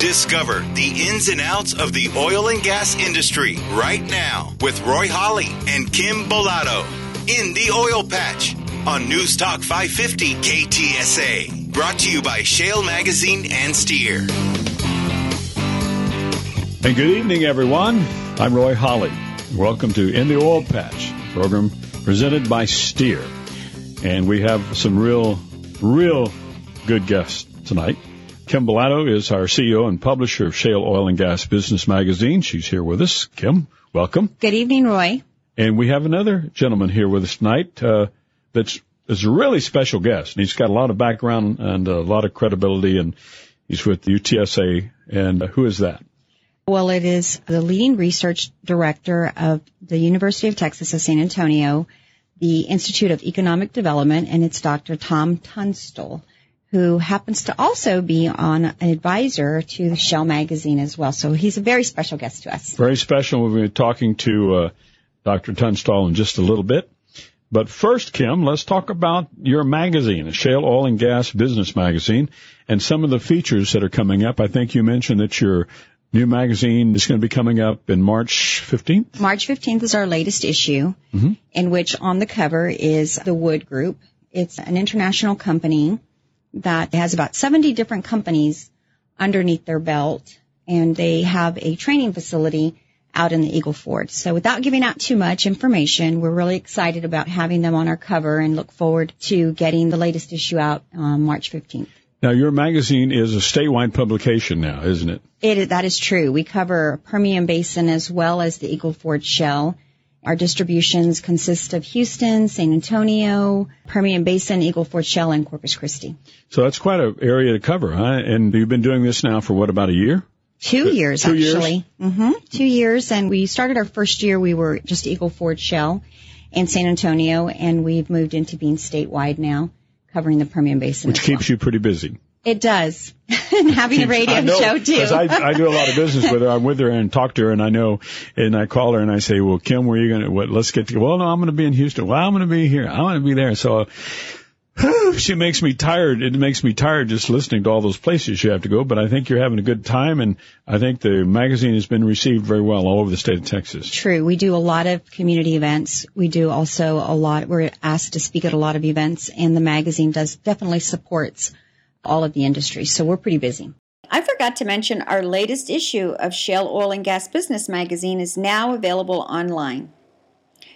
Discover the ins and outs of the oil and gas industry right now with Roy Holly and Kim Bolado in the Oil Patch on News Talk 550 KTSA. Brought to you by Shale Magazine and Steer. And good evening, everyone. I'm Roy Holly. Welcome to In the Oil Patch, program presented by Steer. And we have some real, real good guests tonight. Kim Bolado is our CEO and publisher of Shale Oil and Gas Business Magazine. She's here with us. Kim, welcome. Good evening, Roy. And we have another gentleman here with us tonight uh, that's is a really special guest. And he's got a lot of background and a lot of credibility, and he's with UTSA. And uh, who is that? Well, it is the leading research director of the University of Texas at San Antonio, the Institute of Economic Development, and it's Dr. Tom Tunstall, who happens to also be on an advisor to Shale Magazine as well. So he's a very special guest to us. Very special. We'll be talking to uh, Dr. Tunstall in just a little bit. But first, Kim, let's talk about your magazine, a Shale Oil and Gas Business Magazine, and some of the features that are coming up. I think you mentioned that your new magazine is going to be coming up in March 15th. March 15th is our latest issue, mm-hmm. in which on the cover is the Wood Group. It's an international company that has about 70 different companies underneath their belt, and they have a training facility out in the Eagle Ford. So without giving out too much information, we're really excited about having them on our cover and look forward to getting the latest issue out on March 15th. Now, your magazine is a statewide publication now, isn't it? It that is true. We cover Permian Basin as well as the Eagle Ford Shale. Our distributions consist of Houston, San Antonio, Permian Basin, Eagle Ford Shale, and Corpus Christi. So that's quite an area to cover, huh? And you've been doing this now for what, about a year? Two years, Two actually. Years? Mm-hmm. Two years, and we started our first year. We were just Eagle Ford Shale in San Antonio, and we've moved into being statewide now covering the Permian Basin. Which keeps well. you pretty busy. It does. and having a radio know, show too. Because I, I do a lot of business with her. I'm with her and talk to her and I know, and I call her and I say, well, Kim, where are you going to, what, let's get to, well, no, I'm going to be in Houston. Well, I'm going to be here. I'm gonna be there. So, she makes me tired. It makes me tired just listening to all those places you have to go, but I think you're having a good time and I think the magazine has been received very well all over the state of Texas. True. We do a lot of community events. We do also a lot, we're asked to speak at a lot of events and the magazine does definitely supports all of the industry. So we're pretty busy. I forgot to mention our latest issue of Shale Oil and Gas Business Magazine is now available online.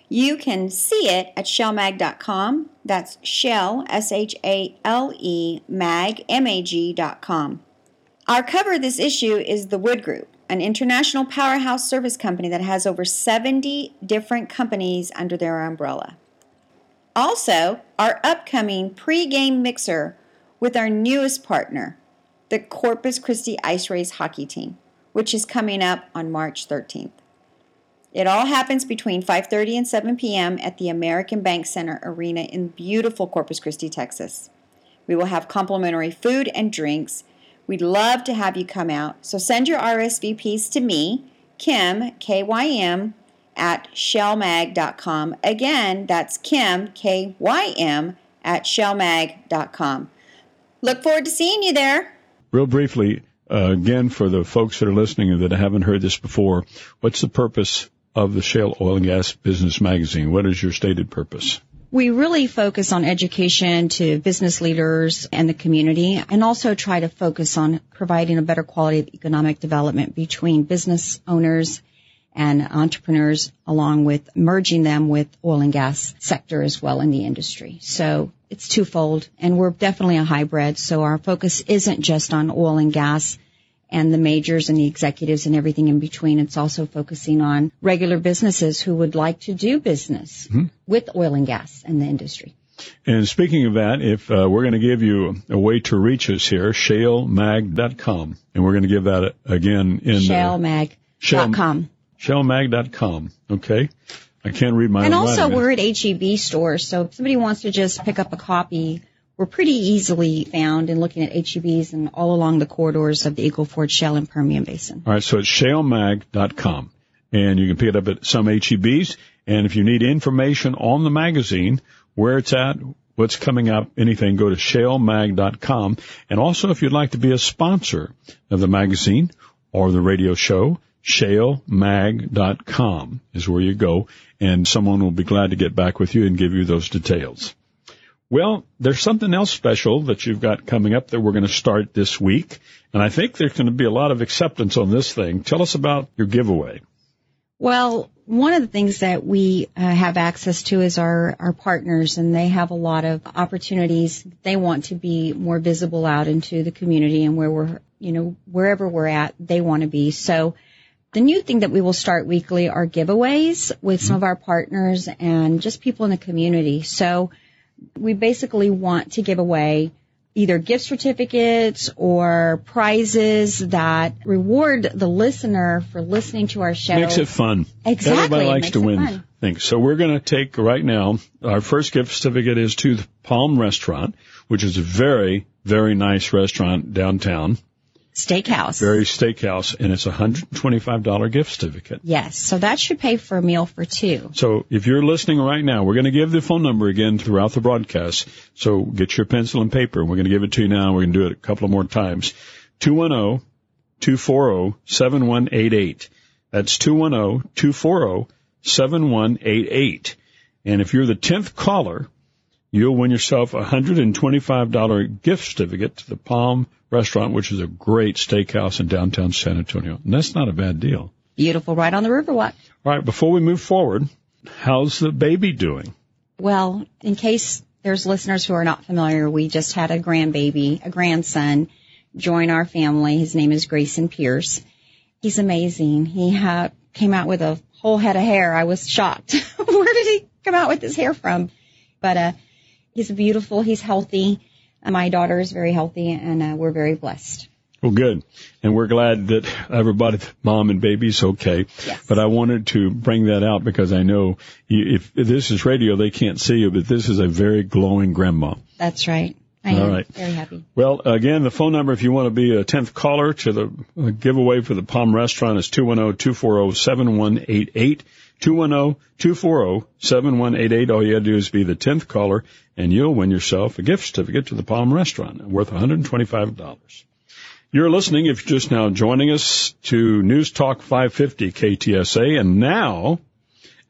You can see it at shalemag.com. That's shale, S H A L E, mag, M A G.com. Our cover this issue is the Wood Group, an international powerhouse service company that has over 70 different companies under their umbrella. Also, our upcoming pre-game mixer with our newest partner, the Corpus Christi Ice Rays hockey team, which is coming up on March 13th. It all happens between 5:30 and 7 p.m. at the American Bank Center Arena in beautiful Corpus Christi, Texas. We will have complimentary food and drinks. We'd love to have you come out. So send your RSVPs to me, Kim, K-Y-M, at shalemag.com. Again, that's Kim, K-Y-M, at shalemag.com. Look forward to seeing you there. Real briefly, uh, again, for the folks that are listening that haven't heard this before, what's the purpose of the Shale Oil and Gas Business Magazine? What is your stated purpose? We really focus on education to business leaders and the community and also try to focus on providing a better quality of economic development between business owners and entrepreneurs along with merging them with oil and gas sector as well in the industry. So it's twofold and we're definitely a hybrid. So our focus isn't just on oil and gas and the majors and the executives and everything in between. It's also focusing on regular businesses who would like to do business mm-hmm. with oil and gas and the industry. And speaking of that, if uh, we're going to give you a way to reach us here, shalemag.com, and we're going to give that again in shalemag.com. Shalemag.com. Okay. I can't read my And also we're at HEB stores, so if somebody wants to just pick up a copy we're pretty easily found in looking at HEBs and all along the corridors of the Eagle Ford Shale and Permian Basin. All right, so it's shalemag.com. And you can pick it up at some HEBs. And if you need information on the magazine, where it's at, what's coming up, anything, go to shalemag.com. And also, if you'd like to be a sponsor of the magazine or the radio show, shalemag.com is where you go, and someone will be glad to get back with you and give you those details. Well, there's something else special that you've got coming up that we're going to start this week, and I think there's going to be a lot of acceptance on this thing. Tell us about your giveaway. Well, one of the things that we uh, have access to is our, our partners and they have a lot of opportunities. They want to be more visible out into the community and where we're, you know, wherever we're at, they want to be. So the new thing that we will start weekly are giveaways with some of our partners and just people in the community. So we basically want to give away either gift certificates or prizes that reward the listener for listening to our show. Makes it fun. Exactly. Everybody likes to win fun. things. So we're going to take right now, our first gift certificate is to the Palm Restaurant, which is a very, very nice restaurant downtown. Steakhouse. Very steakhouse, and it's a $125 gift certificate. yes. So that should pay for a meal for two. So if you're listening right now, we're going to give the phone number again throughout the broadcast. So get your pencil and paper. We're going to give it to you now. We're going to do it a couple of more times. 210-240-7188. That's 210-240-7188. And if you're the 10th caller, you'll win yourself a $125 gift certificate to the Palm Restaurant, which is a great steakhouse in downtown San Antonio. And that's not a bad deal. Beautiful right on the Riverwalk. All right, before we move forward, how's the baby doing? Well, in case there's listeners who are not familiar, we just had a grandbaby, a grandson, join our family. His name is Grayson Pierce. He's amazing. He ha- came out with a whole head of hair. I was shocked. Where did he come out with his hair from? But uh, he's beautiful. He's healthy. My daughter is very healthy, and uh, we're very blessed. Well, good. And we're glad that everybody, mom and baby's okay. Yes. But I wanted to bring that out because I know you, if this is radio, they can't see you, but this is a very glowing grandma. That's right. I All am right. very happy. Well, again, the phone number if you want to be a 10th caller to the uh, giveaway for the Palm Restaurant is 210-240-7188. 210-240-7188. All you got to do is be the 10th caller and you'll win yourself a gift certificate to the Palm Restaurant worth $125. You're listening, if you're just now joining us, to News Talk 550 KTSA and now,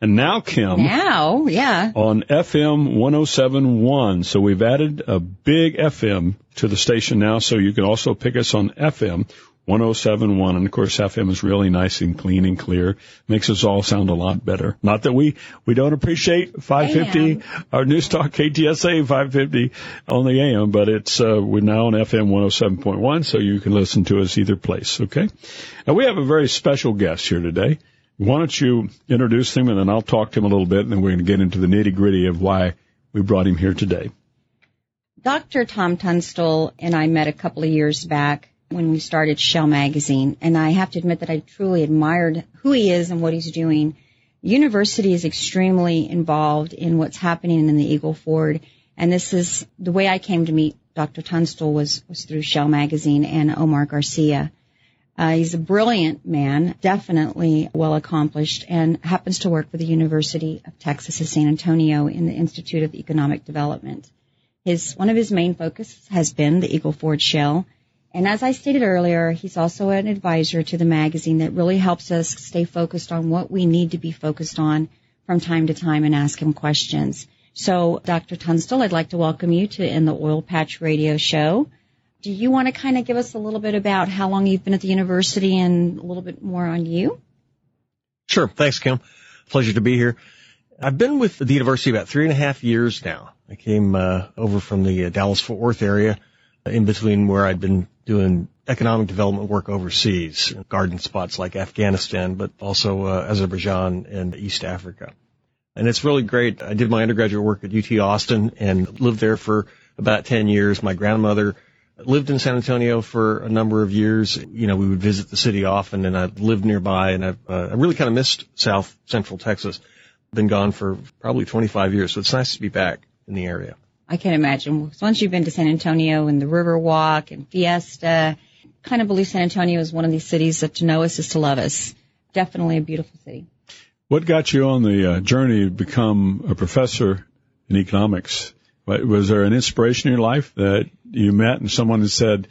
and now Kim Now, yeah. on FM 1071. So we've added a big FM to the station now, so you can also pick us on FM 1071. And of course, FM is really nice and clean and clear. Makes us all sound a lot better. Not that we, we don't appreciate 550, our News Talk KTSA 550 on the AM, but it's, uh, we're now on FM 107.1, so you can listen to us either place, okay? And we have a very special guest here today. Why don't you introduce him and then I'll talk to him a little bit and then we're going to get into the nitty gritty of why we brought him here today. Dr. Tom Tunstall and I met a couple of years back when we started Shale Magazine, and I have to admit that I truly admired who he is and what he's doing. University is extremely involved in what's happening in the Eagle Ford, and this is the way I came to meet Dr. Tunstall was, was through Shale Magazine and Omar Garcia. Uh, he's a brilliant man, definitely well accomplished, and happens to work for the University of Texas at San Antonio in the Institute of Economic Development. His one of his main focuses has been the Eagle Ford Shale, and as I stated earlier, he's also an advisor to the magazine that really helps us stay focused on what we need to be focused on from time to time and ask him questions. So, Dr. Tunstall, I'd like to welcome you to In the Oil Patch Radio Show. Do you want to kind of give us a little bit about how long you've been at the university and a little bit more on you? Sure. Thanks, Kim. Pleasure to be here. I've been with the university about three and a half years now. I came uh, over from the uh, Dallas Fort Worth area, in between where I'd been doing economic development work overseas, garden spots like Afghanistan, but also uh, Azerbaijan and East Africa. And it's really great. I did my undergraduate work at UT Austin and lived there for about 10 years. My grandmother lived in San Antonio for a number of years. You know, we would visit the city often and I lived nearby and I've, uh, I really kind of missed South Central Texas. Been gone for probably 25 years. So it's nice to be back in the area. I can't imagine. Once you've been to San Antonio and the Riverwalk and Fiesta, kind of believe San Antonio is one of these cities that to know us is to love us. Definitely a beautiful city. What got you on the uh, journey to become a professor in economics was there an inspiration in your life that you met and someone had said,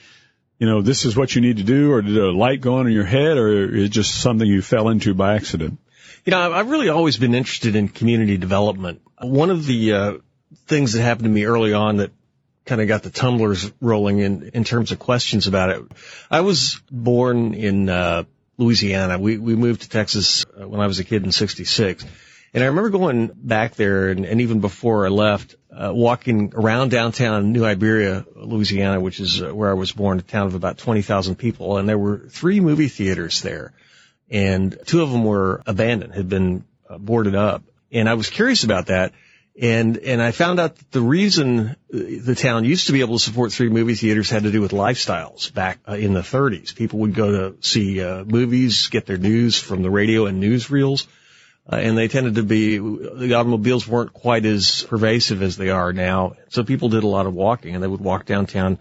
you know, this is what you need to do, or did a light go on in your head, or is it just something you fell into by accident? You know, I've really always been interested in community development. One of the uh, things that happened to me early on that kind of got the tumblers rolling in in terms of questions about it. I was born in uh, Louisiana. We we moved to Texas uh, when I was a kid in '66, and I remember going back there, and, and even before I left, uh, walking around downtown New Iberia, Louisiana, which is uh, where I was born, a town of about 20,000 people, and there were three movie theaters there, and two of them were abandoned, had been uh, boarded up, and I was curious about that. And, and I found out that the reason the town used to be able to support three movie theaters had to do with lifestyles back uh, in the 30s. People would go to see uh, movies, get their news from the radio and newsreels. Uh, and they tended to be, the automobiles weren't quite as pervasive as they are now. So people did a lot of walking and they would walk downtown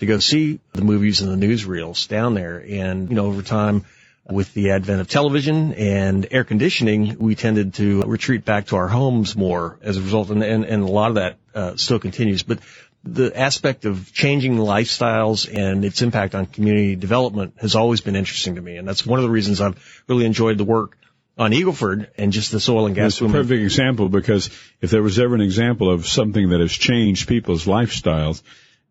to go see the movies and the newsreels down there. And, you know, over time, with the advent of television and air conditioning, we tended to retreat back to our homes more as a result, and, and, and a lot of that uh, still continues. But the aspect of changing lifestyles and its impact on community development has always been interesting to me, and that's one of the reasons I've really enjoyed the work on Eagleford and just this oil and gas. It's a perfect example because if there was ever an example of something that has changed people's lifestyles,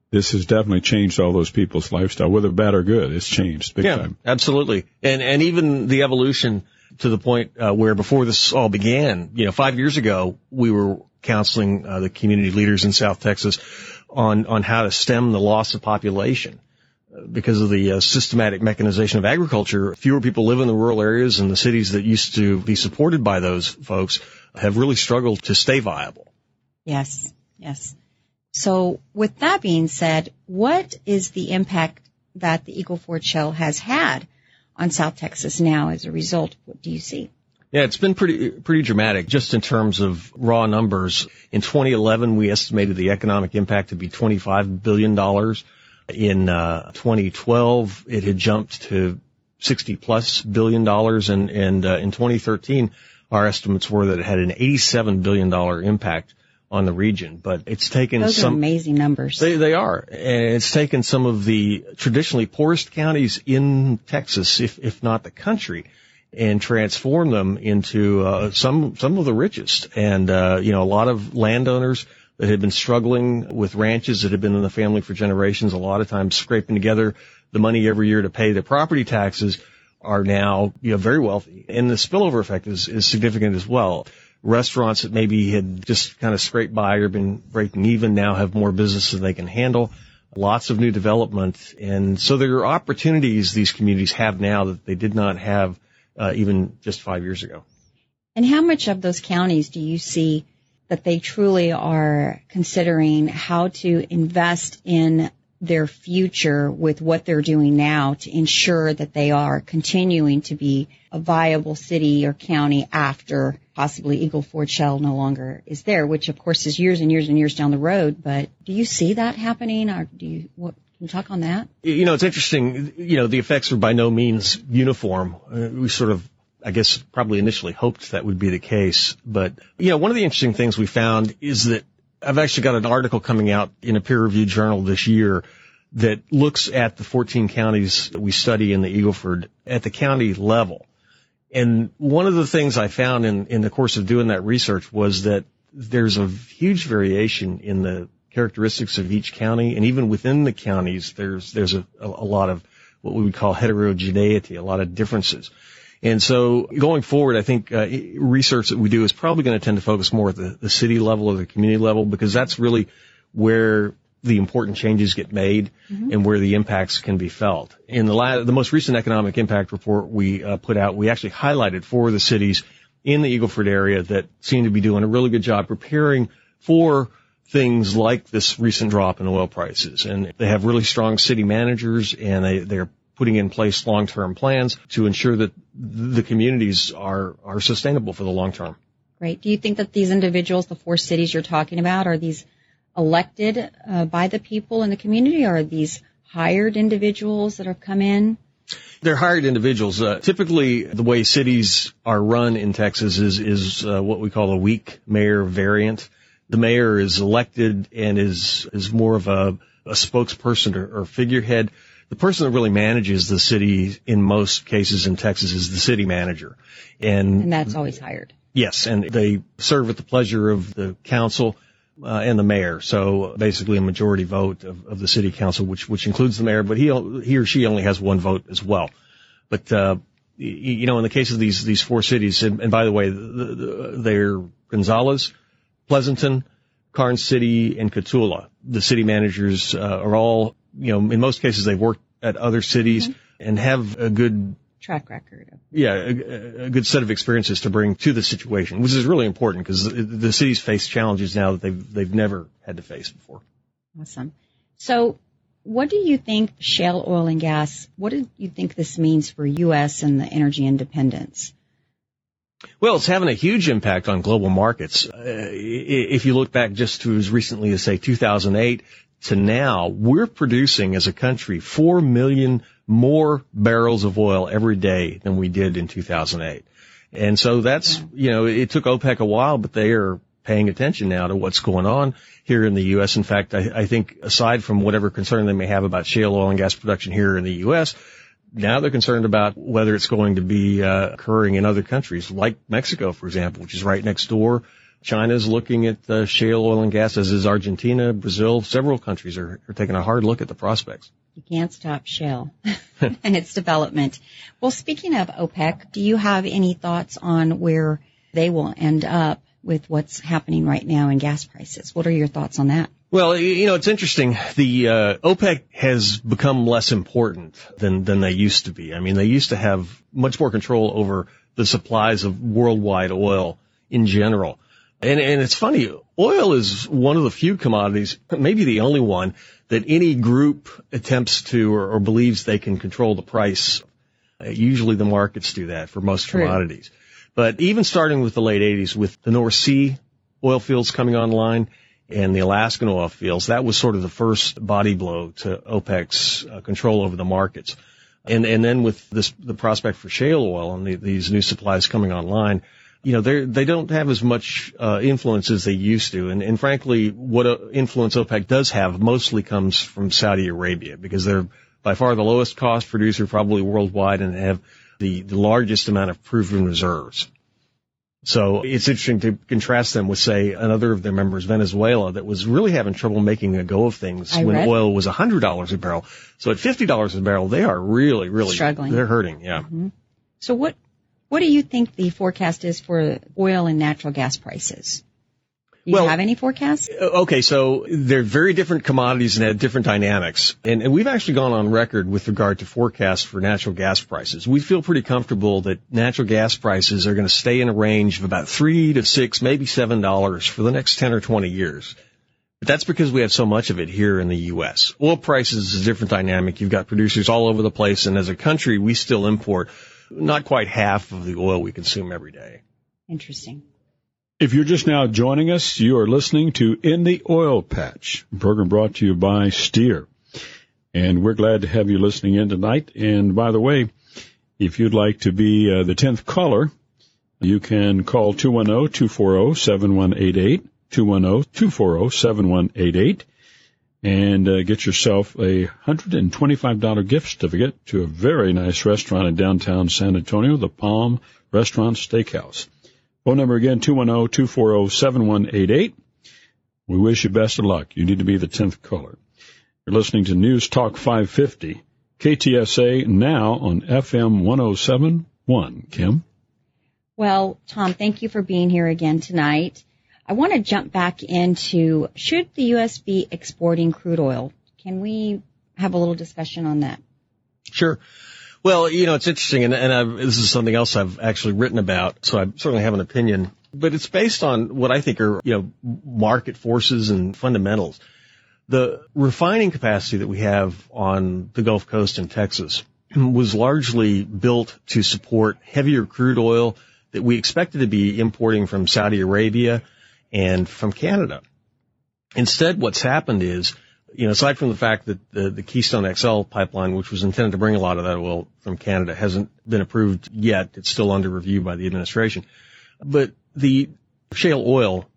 this has definitely changed all those people's lifestyle, whether bad or good. It's changed big yeah, time. Absolutely. And, and even the evolution to the point uh, where before this all began, you know, five years ago, we were counseling uh, the community leaders in South Texas on, on how to stem the loss of population. Because of the uh, systematic mechanization of agriculture, fewer people live in the rural areas and the cities that used to be supported by those folks have really struggled to stay viable. Yes, yes. So with that being said, what is the impact that the Eagle Ford Shale has had on South Texas now as a result? What do you see? Yeah, it's been pretty pretty dramatic just in terms of raw numbers. In 2011, we estimated the economic impact to be 25 billion dollars. In uh, 2012, it had jumped to 60 plus billion dollars, and and uh, in 2013, our estimates were that it had an 87 billion dollar impact on the region, but it's taken Those some amazing numbers. They they are, and it's taken some of the traditionally poorest counties in Texas, if if not the country, and transformed them into uh, some some of the richest. And uh, you know, a lot of landowners that had been struggling with ranches that had been in the family for generations, a lot of times scraping together the money every year to pay their property taxes, are now you know very wealthy, and the spillover effect is is significant as well restaurants that maybe had just kind of scraped by or been breaking even now have more business than they can handle. Lots of new development. And so there are opportunities these communities have now that they did not have uh, even just five years ago. And how much of those counties do you see that they truly are considering how to invest in their future with what they're doing now to ensure that they are continuing to be a viable city or county after possibly Eagle Ford Shale no longer is there, which of course is years and years and years down the road. But do you see that happening or do you, what, can you talk on that? You know, it's interesting. You know, the effects are by no means uniform. Uh, we sort of I guess probably initially hoped that would be the case. But, you know, one of the interesting things we found is that I've actually got an article coming out in a peer reviewed journal this year that looks at the 14 counties that we study in the Eagleford at the county level. And one of the things I found in, in the course of doing that research was that there's a huge variation in the characteristics of each county. And even within the counties, there's, there's a, a lot of what we would call heterogeneity, a lot of differences. And so going forward, I think uh, research that we do is probably going to tend to focus more at the, the city level or the community level because that's really where the important changes get made mm-hmm. and where the impacts can be felt. In the la- the most recent economic impact report we uh, put out, we actually highlighted four of the cities in the Eagleford area that seem to be doing a really good job preparing for things like this recent drop in oil prices. And they have really strong city managers and they, they're putting in place long-term plans to ensure that the communities are, are sustainable for the long term. Great. Do you think that these individuals, the four cities you're talking about, are these elected uh, by the people in the community, or are these hired individuals that have come in? They're hired individuals. Uh, typically, the way cities are run in Texas is is uh, what we call a weak mayor variant. the mayor is elected and is, is more of a, a spokesperson or, or figurehead. The person that really manages the city in most cases in Texas is the city manager. And, And that's always hired. yes, and they serve at the pleasure of the council. Uh, and the mayor. So basically a majority vote of, of the city council, which, which includes the mayor, but he, he or she only has one vote as well. But, uh, you know, in the case of these, these four cities, and, and by the way, the, the, they're Gonzales, Pleasanton, Karnes City, and Cotulla. The city managers, uh, are all, you know, in most cases they've worked at other cities and have a good Track record. of- yeah, a, a good set of experiences to bring to the situation, which is really important because the, the cities face challenges now that they've they've never had to face before. Awesome. So what do you think shale oil and gas, what do you think this means for U.S. and the energy independence? Well, it's having a huge impact on global markets. Uh, if you look back just to as recently as say 2008 to now, we're producing as a country 4 million more barrels of oil every day than we did in 2008. And so that's, you know, it took OPEC a while, but they are paying attention now to what's going on here in the U.S. In fact, I, I think aside from whatever concern they may have about shale oil and gas production here in the U.S., now they're concerned about whether it's going to be uh, occurring in other countries, like Mexico, for example, which is right next door. China's looking at uh, shale oil and gas, as is Argentina, Brazil. Several countries are, are taking a hard look at the prospects. You can't stop shale and its development. Well, speaking of OPEC, do you have any thoughts on where they will end up with what's happening right now in gas prices? What are your thoughts on that? Well, you know, it's interesting. The uh, OPEC has become less important than than they used to be. I mean, they used to have much more control over the supplies of worldwide oil in general. And and it's funny, oil is one of the few commodities, maybe the only one that any group attempts to or, or believes they can control the price. Uh, usually the markets do that for most True. commodities. But even starting with the late 80s with the North Sea oil fields coming online and the Alaskan oil fields, that was sort of the first body blow to OPEC's uh, control over the markets. And, and then with this, the prospect for shale oil and the, these new supplies coming online, you know, they they don't have as much uh, influence as they used to, and, and frankly, what uh, influence OPEC does have mostly comes from Saudi Arabia because they're by far the lowest cost producer probably worldwide and have the, the largest amount of proven reserves. So it's interesting to contrast them with, say, another of their members, Venezuela, that was really having trouble making a go of things I when read- oil was $100 a barrel. So at $50 a barrel, they are really, really Struggling. They're hurting, yeah. So what, what do you think the forecast is for oil and natural gas prices? Do you Well- have any forecasts? Uh, Okay, so they're very different commodities and have different dynamics. And, and we've actually gone on record with regard to forecasts for natural gas prices. We feel pretty comfortable that natural gas prices are going to stay in a range of about three to six, maybe seven dollars for the next 10 or 20 years. But that's because we have so much of it here in the U.S. Oil prices is a different dynamic. You've got producers all over the place. And as a country, we still import not quite half of the oil we consume every day. Interesting. If you're just now joining us, you are listening to In the Oil Patch, a program brought to you by Steer. And we're glad to have you listening in tonight. And by the way, if you'd like to be uh, the 10th caller, you can call 210-240-7188, 210-240-7188, and uh, get yourself a $125 gift certificate to a very nice restaurant in downtown San Antonio, the Palm Restaurant Steakhouse. Phone number again, 210-240-7188. We wish you best of luck. You need to be the 10th caller. You're listening to News Talk 550, KTSA, now on FM 107.1. Kim? Well, Tom, thank you for being here again tonight. I want to jump back into should the U.S. be exporting crude oil? Can we have a little discussion on that? Sure. Well, you know, it's interesting, and, and this is something else I've actually written about, so I certainly have an opinion. But it's based on what I think are, you know, market forces and fundamentals. The refining capacity that we have on the Gulf Coast in Texas was largely built to support heavier crude oil that we expected to be importing from Saudi Arabia and from Canada. Instead, what's happened is, you know, aside from the fact that the, the Keystone XL pipeline, which was intended to bring a lot of that oil from Canada, hasn't been approved yet. It's still under review by the administration. But the shale oil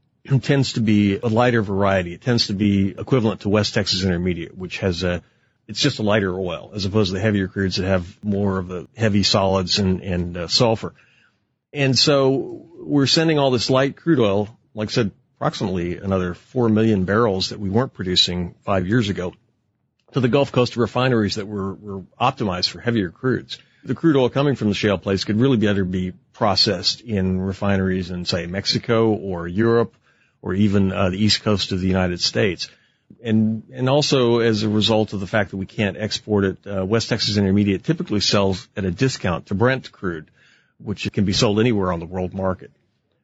tends to be a lighter variety. It tends to be equivalent to West Texas Intermediate, which has a, it's just a lighter oil as opposed to the heavier crudes that have more of the heavy solids and, and uh, sulfur. And so we're sending all this light crude oil, like I said, approximately another 4 million barrels that we weren't producing five years ago to the Gulf Coast refineries that were, were optimized for heavier crudes. The crude oil coming from the shale plays could really better be processed in refineries in, say, Mexico or Europe or even uh, the east coast of the United States. And, and also as a result of the fact that we can't export it, uh, West Texas Intermediate typically sells at a discount to Brent crude, which can be sold anywhere on the world market.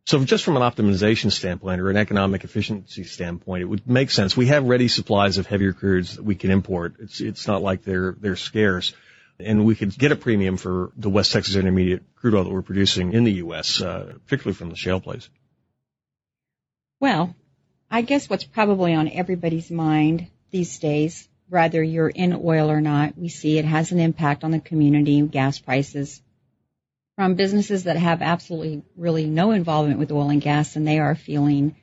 So just from an optimization standpoint or an economic efficiency standpoint, it would make sense. We have ready supplies of heavier crudes that we can import. It's, it's not like they're, they're scarce. And we could get a premium for the West Texas Intermediate crude oil that we're producing in the U.S., uh, particularly from the shale plays. Well, I guess what's probably on everybody's mind these days, whether you're in oil or not, we see it has an impact on the community, gas prices. From businesses that have absolutely really no involvement with oil and gas and they are feeling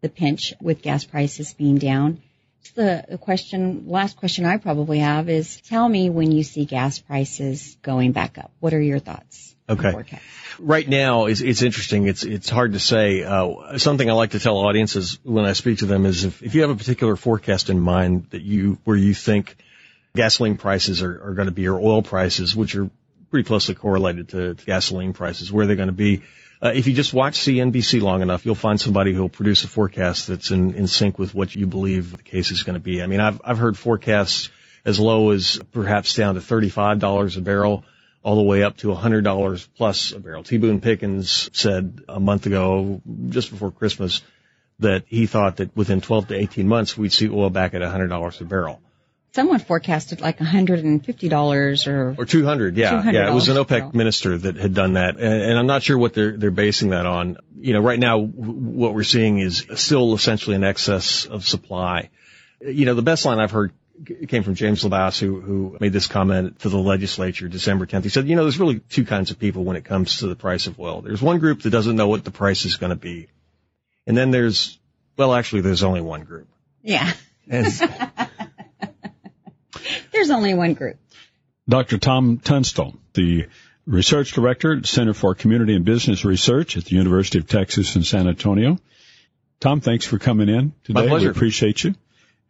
the pinch with gas prices being down. The question, last question I probably have is tell me when you see gas prices going back up. What are your thoughts? Okay. Right now, it's, it's interesting. It's it's hard to say. Uh, something I like to tell audiences when I speak to them is if, if you have a particular forecast in mind that you where you think gasoline prices are, are going to be or oil prices, which are pretty closely correlated to, to gasoline prices, where they're going to be. Uh, if you just watch CNBC long enough, you'll find somebody who'll produce a forecast that's in, in sync with what you believe the case is going to be. I mean, I've I've heard forecasts as low as perhaps down to $35 a barrel all the way up to $100 plus a barrel. T. Boone Pickens said a month ago, just before Christmas, that he thought that within 12 to 18 months we'd see oil back at $100 a barrel. Someone forecasted like $150 or or 200. Yeah, yeah. It was an OPEC minister that had done that, and, and, I'm not sure what they're they're basing that on. You know, right now what we're seeing is still essentially an excess of supply. You know, the best line I've heard came from James Labas, who, who made this comment to the legislature December 10th. He said, you know, there's really two kinds of people when it comes to the price of oil. There's one group that doesn't know what the price is going to be. And then there's, well, actually, there's only one group. Yeah. there's only one group. Dr. Tom Tunstall, the research director at Center for Community and Business Research at the University of Texas in San Antonio. Tom, thanks for coming in today. My pleasure. We appreciate you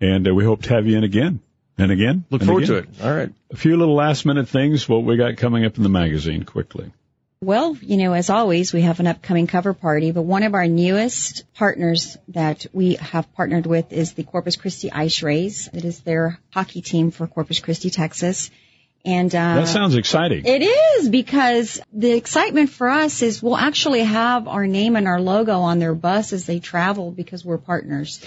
and uh, we hope to have you in again and again. Look and forward again. to it. All right. A few little last minute things. What we got coming up in the magazine quickly. Well, you know, as always, we have an upcoming cover party, but one of our newest partners that we have partnered with is the Corpus Christi Ice Rays. It is their hockey team for Corpus Christi, Texas. And uh, that sounds exciting. It is because the excitement for us is we'll actually have our name and our logo on their bus as they travel because we're partners.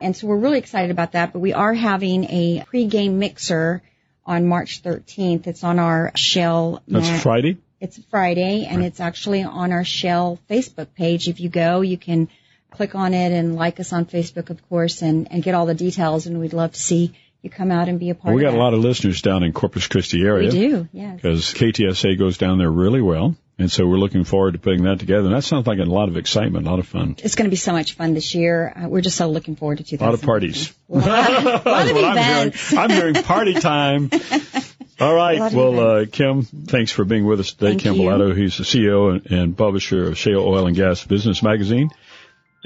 And so we're really excited about that, but we are having a pregame mixer on March 13th. It's on our Shale. That's Mat- Friday? It's Friday and it's actually on our Shale Facebook page. If you go, you can click on it and like us on Facebook, of course, and, and get all the details. And we'd love to see you come out and be a part Well, we of got a lot of listeners down in Corpus Christi area. We do, yes. Because KTSA goes down there really well. And so we're looking forward to putting that together. And that sounds like a lot of excitement, a lot of fun. It's going to be so much fun this year. Uh, we're just so looking forward to 2000. A lot of parties. A lot, a lot of what I'm events. hearing. I'm hearing party time. All right. Well, uh, Kim, thanks for being with us today. Thank Kim you. Bolado, he's the CEO and, and publisher of Shale Oil and Gas Business Magazine.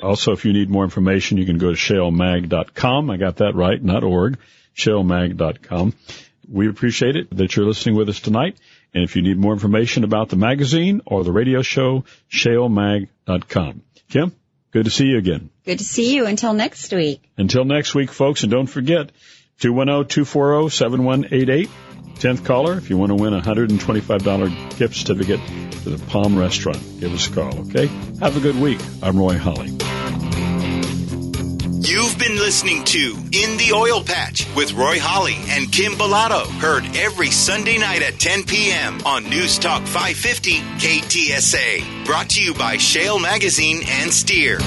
Also, if you need more information, you can go to shalemag.com. I got that right, not org. Shalemag.com. We appreciate it that you're listening with us tonight. And if you need more information about the magazine or the radio show, shalemag.com. Kim, good to see you again. Good to see you. Until next week. Until next week, folks, and don't forget, oh, 210-240-7188. 10th caller, if you want to win a $125 gift certificate to the Palm Restaurant, give us a call, okay? Have a good week. I'm Roy Holly. You've been listening to In the Oil Patch with Roy Holly and Kim Bolado. Heard every Sunday night at 10 p.m. on News Talk 550 KTSA. Brought to you by Shale Magazine and Steer.